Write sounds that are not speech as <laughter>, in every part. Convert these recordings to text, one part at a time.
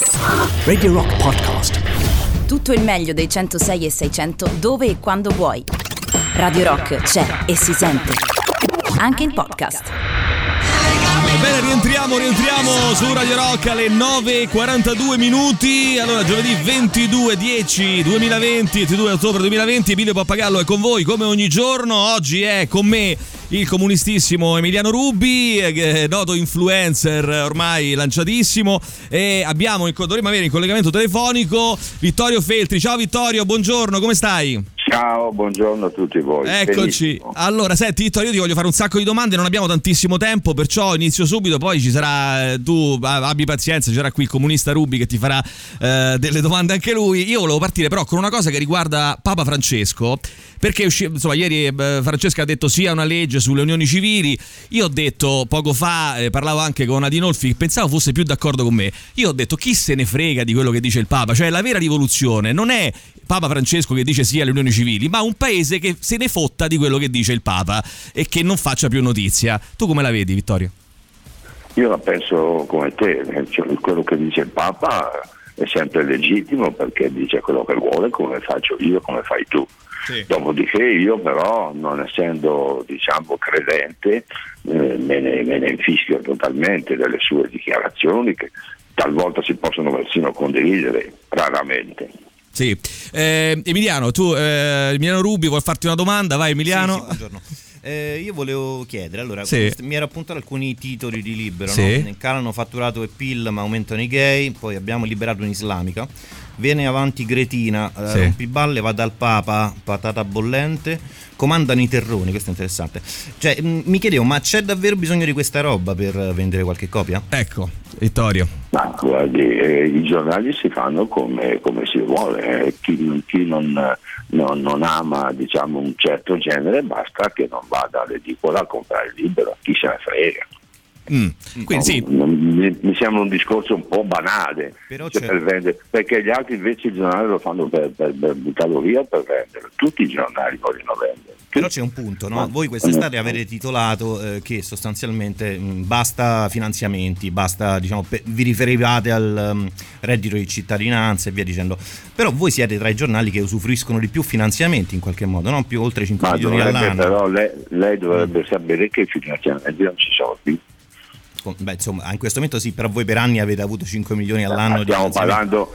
Radio Rock Podcast. Tutto il meglio dei 106 e 600 dove e quando vuoi. Radio Rock c'è e si sente. Anche in podcast. Bene, rientriamo, rientriamo su Radio Rock alle 9.42 minuti. Allora, giovedì 22 10 2020, 22 ottobre 2020, Emilio Pappagallo è con voi come ogni giorno. Oggi è con me il comunistissimo Emiliano Rubi, eh, noto influencer ormai lanciatissimo. E abbiamo, dovremmo avere in collegamento telefonico Vittorio Feltri. Ciao Vittorio, buongiorno, come stai? Ciao, buongiorno a tutti voi. Eccoci. Benissimo. Allora, senti, Vittorio, io ti voglio fare un sacco di domande, non abbiamo tantissimo tempo, perciò inizio subito, poi ci sarà eh, tu abbi pazienza, ci sarà qui il comunista Rubi che ti farà eh, delle domande anche lui. Io volevo partire però con una cosa che riguarda Papa Francesco, perché insomma, ieri eh, Francesco ha detto sia una legge sulle unioni civili. Io ho detto poco fa, eh, parlavo anche con Adinolfi, pensavo fosse più d'accordo con me. Io ho detto chi se ne frega di quello che dice il Papa, cioè la vera rivoluzione non è Papa Francesco che dice sì alle unioni civili, ma un paese che se ne fotta di quello che dice il Papa e che non faccia più notizia. Tu come la vedi, Vittorio? Io la penso come te, cioè, quello che dice il Papa è sempre legittimo perché dice quello che vuole, come faccio io, come fai tu. Sì. Dopodiché io però, non essendo diciamo, credente, eh, me, ne, me ne infischio totalmente delle sue dichiarazioni che talvolta si possono persino condividere, raramente. Sì. Eh, Emiliano, tu, eh, Emiliano Rubi, vuoi farti una domanda? Vai Emiliano. Sì, sì, buongiorno. Eh, io volevo chiedere, allora, sì. mi ero appuntato alcuni titoli di libero, sì. no? calano fatturato e PIL ma aumentano i gay, poi abbiamo liberato un'islamica, viene avanti Gretina, eh, sì. rompiballe, va dal Papa, patata bollente, comandano i terroni, questo è interessante. Cioè, mi chiedevo, ma c'è davvero bisogno di questa roba per vendere qualche copia? Ecco, Vittorio. Ma guardi, eh, i giornali si fanno come, come si vuole, eh. chi, chi non, non, non, ama diciamo, un certo genere basta che non vada all'edicola a comprare il libro, chi se ne frega. Mm. Quindi, no, sì. mi, mi, sembra un discorso un po' banale cioè per vendere, perché gli altri invece il giornale lo fanno per, per, per buttarlo via per vendere. Tutti i giornali vogliono vendere. Però c'è un punto, no? voi quest'estate avete titolato eh, che sostanzialmente mh, mm, basta finanziamenti, basta, diciamo, pe- vi riferivate al um, reddito di cittadinanza e via dicendo. Però voi siete tra i giornali che usufruiscono di più finanziamenti in qualche modo, no? Più oltre 5 Ma milioni all'anno. Però lei, lei dovrebbe mm. sapere che i finanziamenti non ci sono più. Beh, insomma, in questo momento sì, però voi per anni avete avuto 5 milioni all'anno. Stiamo, parlando,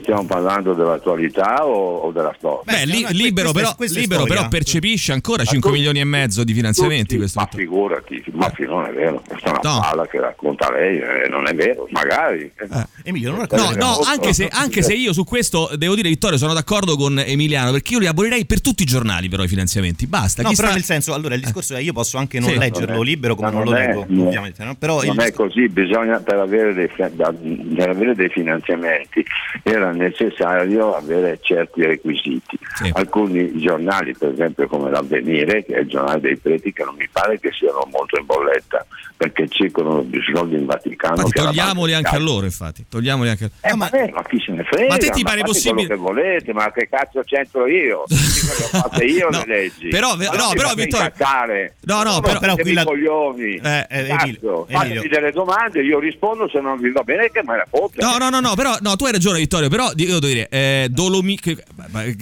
stiamo parlando, dell'attualità o, o della storia? Beh, li, libero, però, libero però, percepisce ancora 5 tu, milioni e mezzo di finanziamenti. Tutti, ma figurati, ma non è vero, questa è una no. palla che racconta lei, eh, non è vero, magari. Eh. Emilio, non no, no, anche se, anche se io su questo devo dire, Vittorio, sono d'accordo con Emiliano, perché io li abolirei per tutti i giornali, però i finanziamenti. Basta. No, però sta... nel senso, allora il discorso è io posso anche non sì, leggerlo libero come non, non lo leggo, ovviamente, no? però non è così, bisogna per avere, dei, per avere dei finanziamenti era necessario avere certi requisiti. Sì. Alcuni giornali, per esempio come l'Avvenire, che è il giornale dei preti, che non mi pare che siano molto in bolletta perché circolano più soldi in Vaticano. Infatti, togliamoli anche a loro, infatti. Togliamoli anche a eh, ma, ma, chi se ne frega? Ma te ti pare possibile? che volete, ma che cazzo c'entro io? <laughs> fate io no, le leggi. Però, no, però Vittorio. No, no, però, però qui la... coglioni. Eh, eh, Emilio, Fatemi delle domande, io rispondo, se non vi va bene che me la fotte. No, no, no, no, però no, tu hai ragione Vittorio, però io devo dire, eh, Dolomi...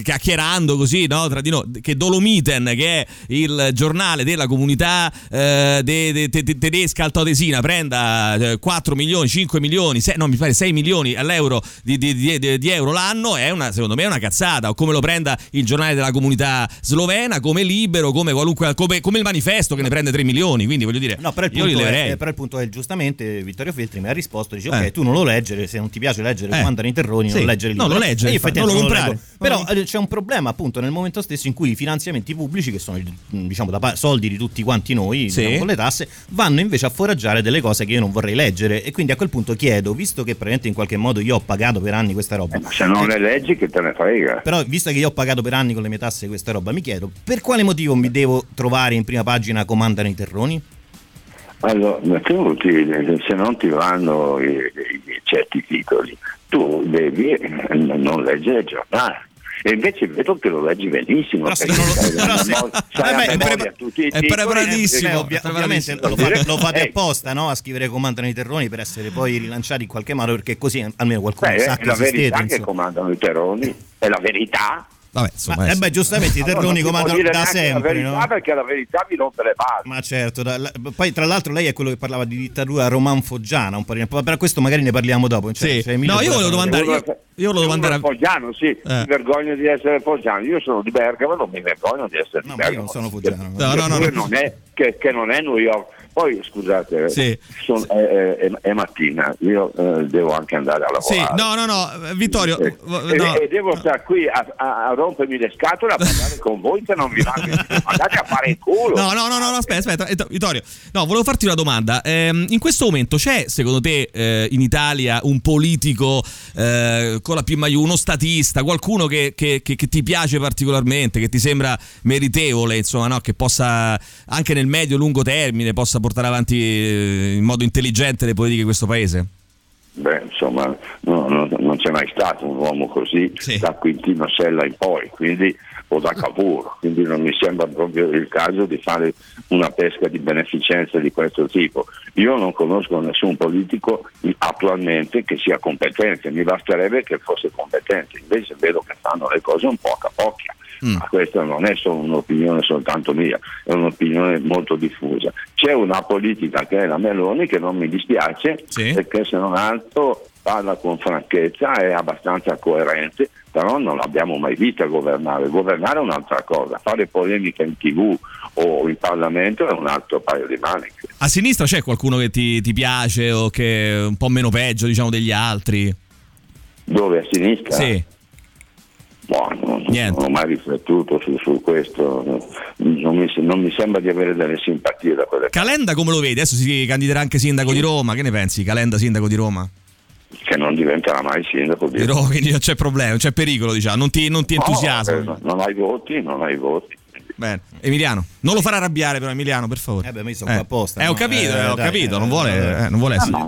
chiacchierando così, no, tra di noi, che Dolomiten, che è il giornale della comunità eh, de, de, de, tedesca altoatesina, prenda 4 eh, milioni, 5 milioni, 6, no, mi pare 6 milioni all'euro di, di, di, di euro l'anno, è una, secondo me è una cazzata. O come lo prenda il giornale della comunità slovena, come Libero, come, qualunque, come, come il manifesto che ne prende 3 milioni. Quindi voglio dire, no, però il, punto è, però il punto è giustamente Vittorio Feltri mi ha risposto, dice ok, eh. tu non lo leggere, se non ti piace leggere eh. Mandano i terroni, sì. non leggere il libro. No, lo leggere, non lo comprare. Però eh, c'è un problema appunto nel momento stesso in cui i finanziamenti pubblici, che sono diciamo da soldi di tutti quanti noi, sì. diciamo, con le tasse, vanno invece a foraggiare delle cose che io non vorrei leggere e quindi a quel punto chiedo, visto che praticamente in qualche modo io ho pagato per anni questa roba. Eh, se non le leggi che te ne frega. Però visto che io ho pagato per anni con le mie tasse questa roba, mi chiedo per quale motivo mi devo trovare in prima pagina comandano i terroni? Allora, tu se non ti vanno i, i, certi titoli, tu devi non leggere il giornale e invece vedo che lo leggi benissimo. Però non lo, però vabbè, è, pre- è preparatissimo. Eh, ovvia, ovviamente lo fate, lo fate apposta no? a scrivere comandano i terroni per essere poi rilanciati in qualche modo perché così almeno qualcuno Beh, sa è la verità che comandano i terroni, è la verità. Vabbè, insomma, ma, eh beh, giustamente i terroni allora, comandano da sempre. La verità no? perché la verità vi rompe le palle. Ma certo, da, la, poi tra l'altro lei è quello che parlava di dittatura romanfoggiana, un po' di, però questo magari ne parliamo dopo. Cioè, sì. no, io volevo domandare. Io, io volevo domandare a Foggiano, sì, eh. mi vergogno di essere foggiano. Io sono di Bergamo, non mi vergogno di essere no, di Bergamo. io non sono foggiano. No, no, no, no. Non è, che, che non è New York poi scusate, sì. sono, è, è, è, mattina, io eh, devo anche andare a lavorare. Sì, no, no, no, Vittorio. Eh, no. E, e, devo stare qui a, a, rompermi le scatole a parlare con voi se non vi va. Andate a fare il culo. No, no, no, no, aspetta, aspetta, Vittorio. No, volevo farti una domanda. Eh, in questo momento c'è, secondo te, eh, in Italia un politico eh, con la P maiuscola, uno statista, qualcuno che, che, che, che, ti piace particolarmente, che ti sembra meritevole, insomma, no? che possa anche nel medio-lungo termine possa portare avanti eh, in modo intelligente le politiche di questo paese? Beh, insomma, no, no, non c'è mai stato un uomo così sì. da Quintino Sella in poi, quindi, o da <laughs> Cavour, quindi non mi sembra proprio il caso di fare una pesca di beneficenza di questo tipo. Io non conosco nessun politico attualmente che sia competente, mi basterebbe che fosse competente, invece vedo che fanno le cose un po' a capocchia. Mm. Ma questa non è solo un'opinione soltanto mia, è un'opinione molto diffusa. C'è una politica che è la Meloni che non mi dispiace sì. perché se non altro parla con franchezza, è abbastanza coerente, però non l'abbiamo mai vista governare. Governare è un'altra cosa, fare polemica in tv o in Parlamento è un altro paio di maniche. A sinistra c'è qualcuno che ti, ti piace o che è un po' meno peggio diciamo, degli altri? Dove? A sinistra? Sì. Boh, non, non, ho mai riflettuto su, su questo, non mi, non mi, sembra di avere delle simpatie da quelle Calenda come lo vedi? Adesso si candiderà anche sindaco di Roma, che ne pensi? Calenda sindaco di Roma? Che non diventerà mai sindaco di Roma. Quindi non c'è problema, non c'è pericolo, diciamo, non ti, non ti entusiasma. No, eh, non hai voti, non hai voti. Bene. Emiliano, non lo farà arrabbiare però Emiliano, per favore. Eh beh, ma io sono eh. apposta. Eh, no? ho capito, eh, ho dai, capito, eh, non vuole, eh, non vuole essere. No,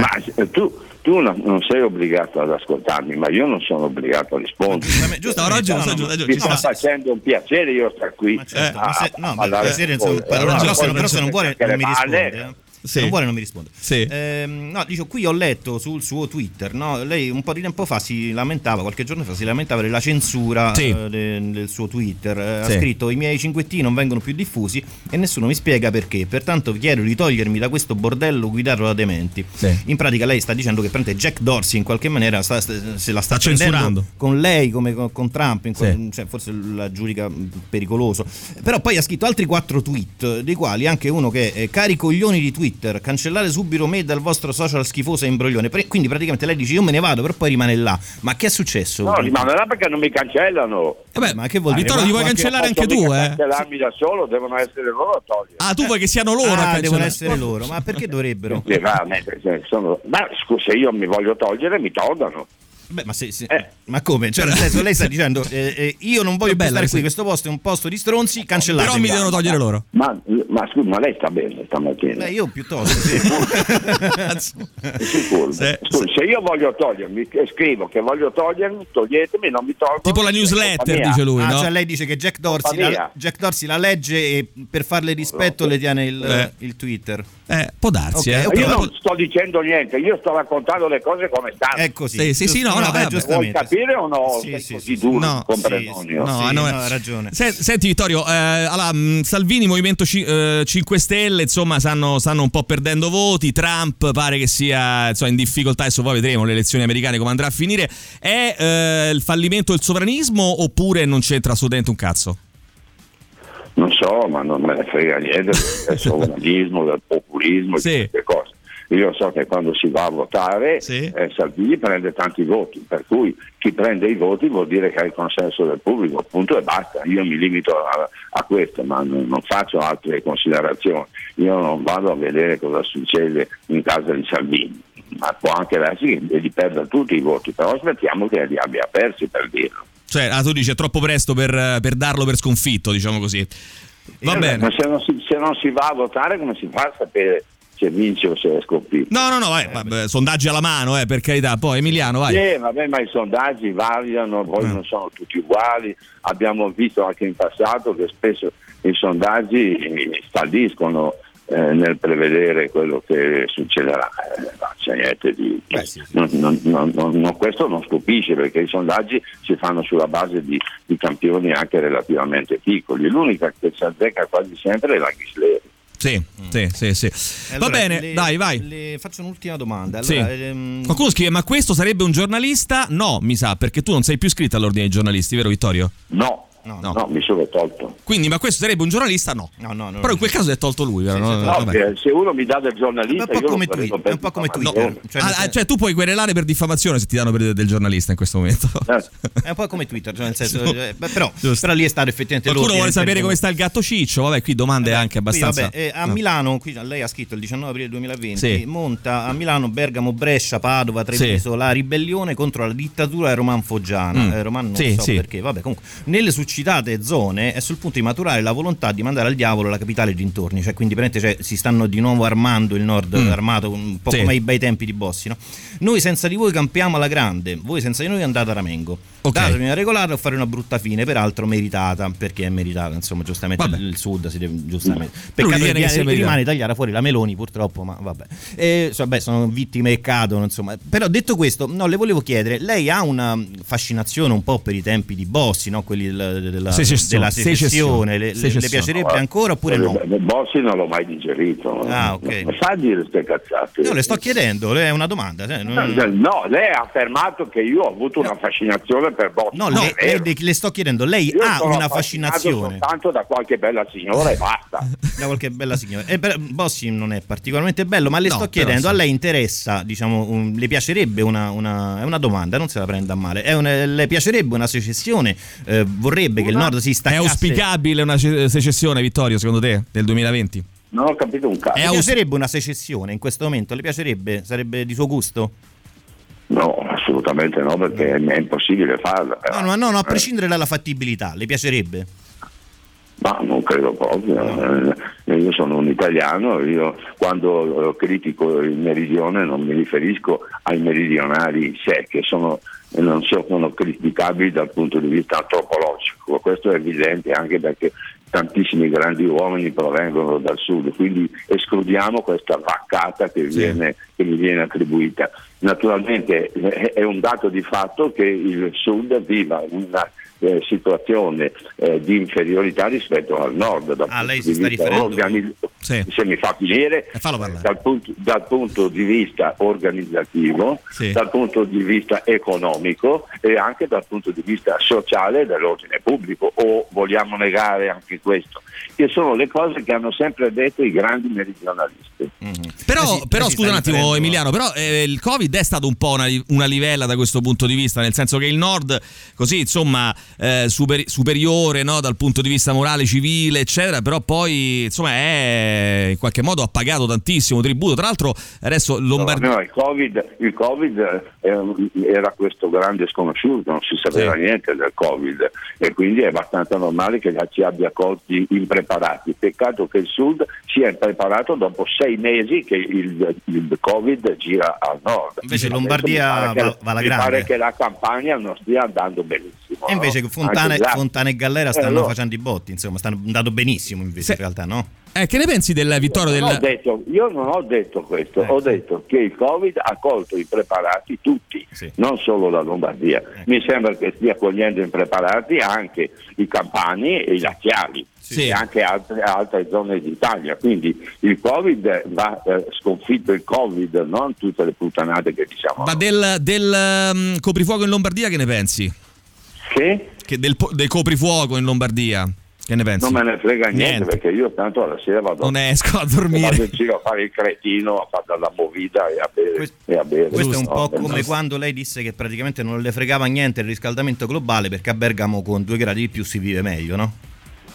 ma, ma tu tu non, non, sei obbligato ad ascoltarmi, ma io non sono obbligato a rispondere. Giusto, ragione, no, no, mi sta facendo un piacere io stare qui. Certo, a, se, no, a, a piacere, insomma, però se non vuole non mi risponde. Eh sì. non vuole non mi risponde. Sì. Eh, no, dico, qui ho letto sul suo Twitter, no? lei un po' di tempo fa si lamentava, qualche giorno fa si lamentava della censura sì. eh, de, del suo Twitter. Eh, ha scritto i miei 5T non vengono più diffusi e nessuno mi spiega perché. Pertanto vi chiedo di togliermi da questo bordello guidato da dementi. In pratica lei sta dicendo che prende Jack Dorsey in qualche maniera sta, se la sta, sta censurando con lei come con, con Trump, quel, cioè, forse la giudica pericoloso. Però poi ha scritto altri quattro tweet, dei quali anche uno che è cari coglioni di tweet Twitter, cancellare subito me dal vostro social schifoso e imbroglione. Quindi praticamente lei dice io me ne vado, però poi rimane là. Ma che è successo? No, rimane là perché non mi cancellano. Vabbè, ma che vuol dire? Vittorio, li vuoi cancellare anche tu, eh? cancellarmi da solo, devono essere loro a togliere. Ah, tu vuoi che siano loro ah, a devono essere loro, ma perché dovrebbero? Sì, sono... Ma scusa, io mi voglio togliere, mi tolgano. Beh, ma, se, se, eh. ma come? Cioè, nel senso, lei sta dicendo eh, eh, io non voglio più stare qui, questo posto è un posto di stronzi, cancellate. Però mi devono togliere loro. Ma, ma scusa, ma lei sta bene stamattina? Beh, io piuttosto, sì. sicuro. Se, scusa, se io voglio togliermi, scrivo che voglio togliermi, toglietemi, non mi tolgo. Tipo la newsletter, dice lui. Ah, no? cioè lei dice che Jack Dorsey, la, Jack Dorsey la legge e per farle rispetto le tiene il, eh. il Twitter. Eh, può darsi, okay, eh. okay. Io non sto dicendo niente, io sto raccontando le cose come stanno. È così. Sì, sì, sì no, no, giustamente. Vuoi capire o no? Sì, sì, sì, duro, no, sì, no, no, no, ha ragione. Senti Vittorio, eh, allora, Salvini, Movimento C- eh, 5 Stelle, insomma, stanno, stanno, un po' perdendo voti, Trump pare che sia insomma, in difficoltà, adesso poi vedremo le elezioni americane come andrà a finire. È eh, il fallimento del sovranismo oppure non c'entra assolutamente un cazzo? Non so, ma non me ne frega niente <laughs> del sovranismo, del populismo sì. queste cose. Io so che quando si va a votare sì. eh, Salvini prende tanti voti, per cui chi prende i voti vuol dire che ha il consenso del pubblico, punto e basta. Io mi limito a, a questo, ma non, non, faccio altre considerazioni. Io non vado a vedere cosa succede in casa di Salvini, ma può anche darsi che gli perda tutti i voti, però aspettiamo che li abbia persi per dirlo. Cioè, ah, tu dici è troppo presto per, per darlo per sconfitto, diciamo così. Va eh, bene. Ma se non, si, se non, si, va a votare, come si fa a sapere se vince o se è sconfitto. No, no, no, vai, vabbè, sondaggi alla mano, eh, per carità. Poi Emiliano, vai. Sì, vabbè, ma i sondaggi variano, poi mm. non sono tutti uguali. Abbiamo visto anche in passato che spesso i sondaggi falliscono eh, nel prevedere quello che succederà. Eh, c'è niente di. Beh, sì, sì. Non, non, non, questo non stupisce perché i sondaggi si fanno sulla base di, di campioni anche relativamente piccoli. L'unica che si azzecca quasi sempre è la Ghisleri. Sì, mm. sì, sì, sì. Allora, Va bene, le, dai, vai. Le faccio un'ultima domanda. Allora, sì. ehm... Qualcuno scrive: Ma questo sarebbe un giornalista? No, mi sa, perché tu non sei più iscritto all'ordine dei giornalisti, vero Vittorio? No. No, no. no, mi sono tolto. Quindi, ma questo sarebbe un giornalista? No. no, no, no Però in quel caso è tolto lui. Sì, no, no, se uno mi dà del giornalista, è un po' come, tweet, è un po come Twitter. Cioè, ah, cioè, tu puoi querelare per diffamazione se ti danno per del giornalista in questo momento. Eh. <laughs> è un po' come Twitter, cioè nel senso, eh, però, però, lì è stato effettivamente Qualcuno vuole sapere come sta il gatto ciccio. Vabbè, qui domande vabbè, anche abbastanza. Qui, vabbè, eh, a Milano, qui lei ha scritto il 19 aprile 2020, sì. monta a Milano, Bergamo, Brescia, Padova, Treviso, sì. la ribellione contro la dittatura roman foggiana. Mm. Eh, roman non so perché, vabbè, comunque, nelle suscitate zone è sul punto di maturare la volontà di mandare al diavolo la capitale dintorni, cioè quindi cioè, si stanno di nuovo armando il nord mm. armato, un po' sì. come ai bei tempi di Bossi. No? Noi senza di voi campiamo alla grande, voi senza di noi andate a Ramengo. Okay. Datemi una regolare o fare una brutta fine, peraltro meritata, perché è meritata, insomma, giustamente vabbè. il sud si deve giustamente. Peccato che, che rimane tagliare fuori la Meloni, purtroppo, ma vabbè. E, cioè, beh, sono vittime che cadono, insomma. Però detto questo, no, le volevo chiedere, lei ha una fascinazione un po' per i tempi di Bossi, no? quelli della, della, della secessione, le, le, piacerebbe ancora oppure no? Bossi non l'ho mai digerito. Ah, ok. Ma fa dire queste cazzate. No, le sto chiedendo, è una domanda. Non... No, lei ha affermato che io ho avuto una fascinazione per Bossi. No, lei, lei, le sto chiedendo, lei Io ha una fascinazione. soltanto da qualche bella signora e basta. <laughs> da qualche bella signora. E per, Bossi non è particolarmente bello, ma le no, sto chiedendo, sì. a lei interessa, diciamo, un, le piacerebbe una, una, è una domanda, non se la prenda a male, una, le piacerebbe una secessione? Eh, vorrebbe una, che il nord si staccasse? È auspicabile una secessione, Vittorio, secondo te, del 2020? Non ho capito un cazzo. Le piacerebbe una secessione in questo momento? Le piacerebbe? Sarebbe di suo gusto? No, assolutamente no, perché è impossibile farla. No, no, no, no, a prescindere dalla fattibilità, le piacerebbe? Ma non credo proprio. Eh, io sono un italiano, io quando critico il meridione non mi riferisco ai meridionali sé, che sono, non sono criticabili dal punto di vista antropologico. Questo è evidente anche perché tantissimi grandi uomini provengono dal sud, quindi escludiamo questa vaccata che, viene, che mi viene attribuita. Naturalmente eh, è un dato di fatto che il sud viva una eh, situazione eh, di inferiorità rispetto al nord. Dal ah, lei si sta riferendo? Organi- sì. Se mi fa finire, eh, dal punto, dal, punto, di vista organizzativo, sì. dal punto di vista economico e anche dal punto di vista sociale dell'ordine pubblico, o vogliamo negare anche questo? che sono le cose che hanno sempre detto i grandi meridionalisti. Mm-hmm. Però, eh sì, però scusa un attimo Emiliano, però eh, il Covid è stato un po' una, una, livella da questo punto di vista, nel senso che il Nord, così insomma, eh, super, superiore no, dal punto di vista morale, civile, eccetera, però poi insomma è in qualche modo ha pagato tantissimo tributo. Tra l'altro adesso Lombardia... No, no, il, COVID, il COVID era questo grande sconosciuto, non si sapeva sì. niente del Covid e quindi è abbastanza normale che ci abbia colti impreparati. Peccato che il Sud sia impreparato dopo sei mesi che il, il Covid gira al nord. Invece Lombardia va, va alla grande. Mi pare che la campagna non stia andando benissimo. E invece no? Fontana, Fontana, e Gallera stanno eh, allora. facendo i botti, insomma, stanno andando benissimo invece Se... in realtà, no? Eh, che ne pensi del vittorio del... Detto, io non ho detto questo, eh, ho detto che il Covid ha colto impreparati tutti, sì. non solo la Lombardia. Eh. Mi sembra che stia cogliendo impreparati anche i campani e i laziali. Sì. e anche altre, altre, zone d'Italia. Quindi il Covid va eh, sconfitto il Covid, non tutte le puttanate che diciamo. Ma del, del um, coprifuoco in Lombardia che ne pensi? Che? che del, del coprifuoco in Lombardia. Che ne pensi? Non me ne frega niente, niente, perché io tanto alla sera vado, non esco a dormire. Vado in giro a fare il cretino, a fare la movida e a bere. Questo, e a bere. questo è un po' come no. quando lei disse che praticamente non le fregava niente il riscaldamento globale perché a Bergamo con due gradi di più si vive meglio, no?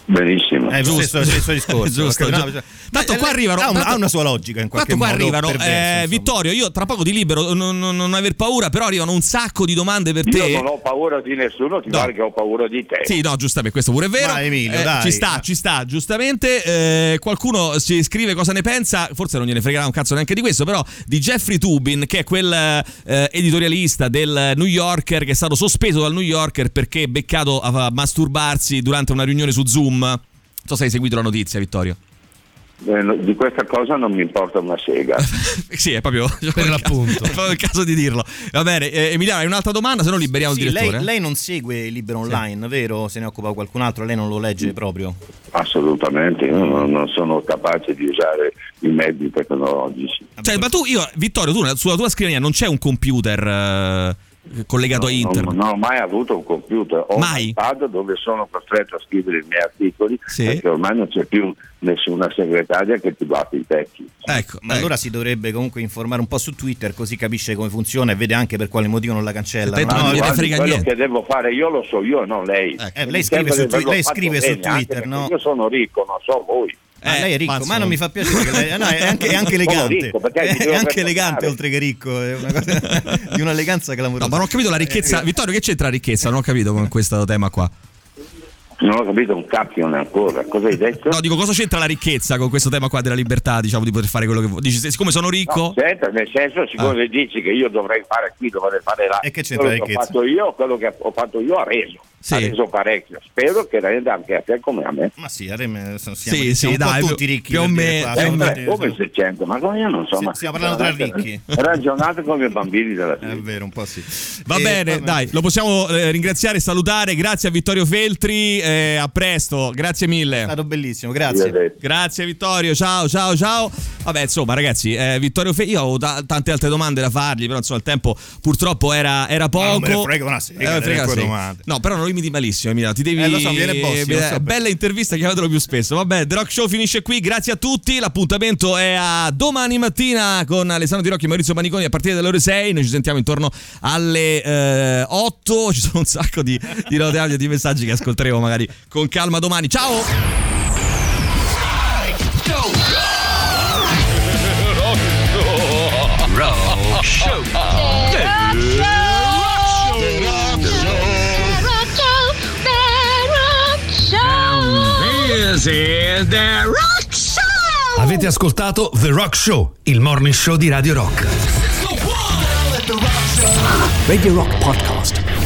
Benissimo. È giusto, il suo discorso. <laughs> giusto, giusto. Tanto qua arrivano. Ha una, tanto, una, sua logica in qualche tanto modo. qua arrivano. Perverso, eh, Vittorio, io tra poco ti libero, non, non, non, aver paura, però arrivano un sacco di domande per te. Io non ho paura di nessuno, ti no. pare che ho paura di te. Sì, no, giustamente, questo pure è vero. Ma Emilio, eh, dai. Ci sta, ci sta, giustamente. Eh, qualcuno ci scrive cosa ne pensa, forse non gliene fregherà un cazzo neanche di questo, però di Jeffrey Tubin, che è quel eh, editorialista del New Yorker che è stato sospeso dal New Yorker perché è beccato a masturbarsi durante una riunione su Zoom. Non so se hai seguito la notizia, Vittorio. Eh, di questa cosa non mi importa una sega. <laughs> sì, è proprio per l'appunto. È proprio il caso di dirlo. Va bene, eh, Emiliano, hai un'altra domanda? Se no liberiamo sì, il direttore. Lei, lei, non segue il libro online, sì. vero? Se ne occupa qualcun altro, lei non lo legge proprio? Assolutamente, io non, non sono capace di usare i mezzi tecnologici. Cioè, ma tu, io, Vittorio, tu sulla tua scrivania non c'è un computer. Eh collegato no, a internet? Non, non, ho mai avuto un computer, ho mai? un iPad dove sono costretto a scrivere i miei articoli sì. perché ormai non c'è più nessuna segretaria che ti batte i tecchi. Ecco, ma ecco. allora si dovrebbe comunque informare un po' su Twitter così capisce come funziona e vede anche per quale motivo non la cancella. No, non no, gliene frega quello niente. che devo fare io lo so io, non lei. Ecco. Eh, lei scrive su, twi- lei scrive su Twitter, no? Io sono ricco, non so voi. Eh, lei è ricco, ma non mi fa piacere che lei, no, è anche, è anche <laughs> elegante. Ricco, è anche elegante oltre che ricco, è una cosa <laughs> di un'eleganza clamorosa. No, ma non ho capito la ricchezza. Vittorio, che c'entra la ricchezza? Non ho capito con questo tema qua. Non ho capito un cacchio ancora. Cosa hai detto? No, dico cosa c'entra la ricchezza con questo tema qua della libertà, diciamo, di poter fare quello che vuoi. Dici, siccome sono ricco. No, c'entra, nel senso, siccome ah. dici che io dovrei fare qui, dovrei fare là. E che c'entra quello la che ho fatto io, quello che ho fatto io ha reso. Sì. Ha reso parecchio. Spero che renda anche a te come a me. Ma sì, a me siamo, sì, siamo sì, dai, tutti ricchi. più o meno. Eh, come 600, ma come io non so. Sì, ma stiamo parlando tra ricchi. Ragionate come i bambini della È vero, un po' sì. Va E, bene, vabbè. dai, lo possiamo eh, ringraziare e salutare. Grazie a Vittorio Feltri. Eh, a presto, grazie È mille. stato bellissimo, grazie. Grazie Vittorio, ciao ciao ciao. Vabbè, insomma, ragazzi, eh, Vittorio Feltri, io ho ta- tante altre domande da fargli, però insomma il tempo purtroppo era, era poco. non me ne frega una sega Eh, me ne frega una sega. domande. No, però non lo imiti malissimo, Emiliano. Ti devi. Eh, lo so, viene bossi, lo so eh, bene. bella intervista, chiamatelo più spesso. Vabbè, The Rock Show finisce qui. Grazie a tutti. L'appuntamento è a domani mattina con Alessandro Di Rocchi e Maurizio Paniconi a partire dalle ore 6. Noi ci sentiamo intorno alle eh, 8. Ci sono un sacco di, di note audio e di messaggi che ascolteremo magari con calma domani. Ciao! Rock Show. This is the Rock Show. Avete ascoltato The Rock Show, il morning show di Radio Rock. Radio Rock Podcast.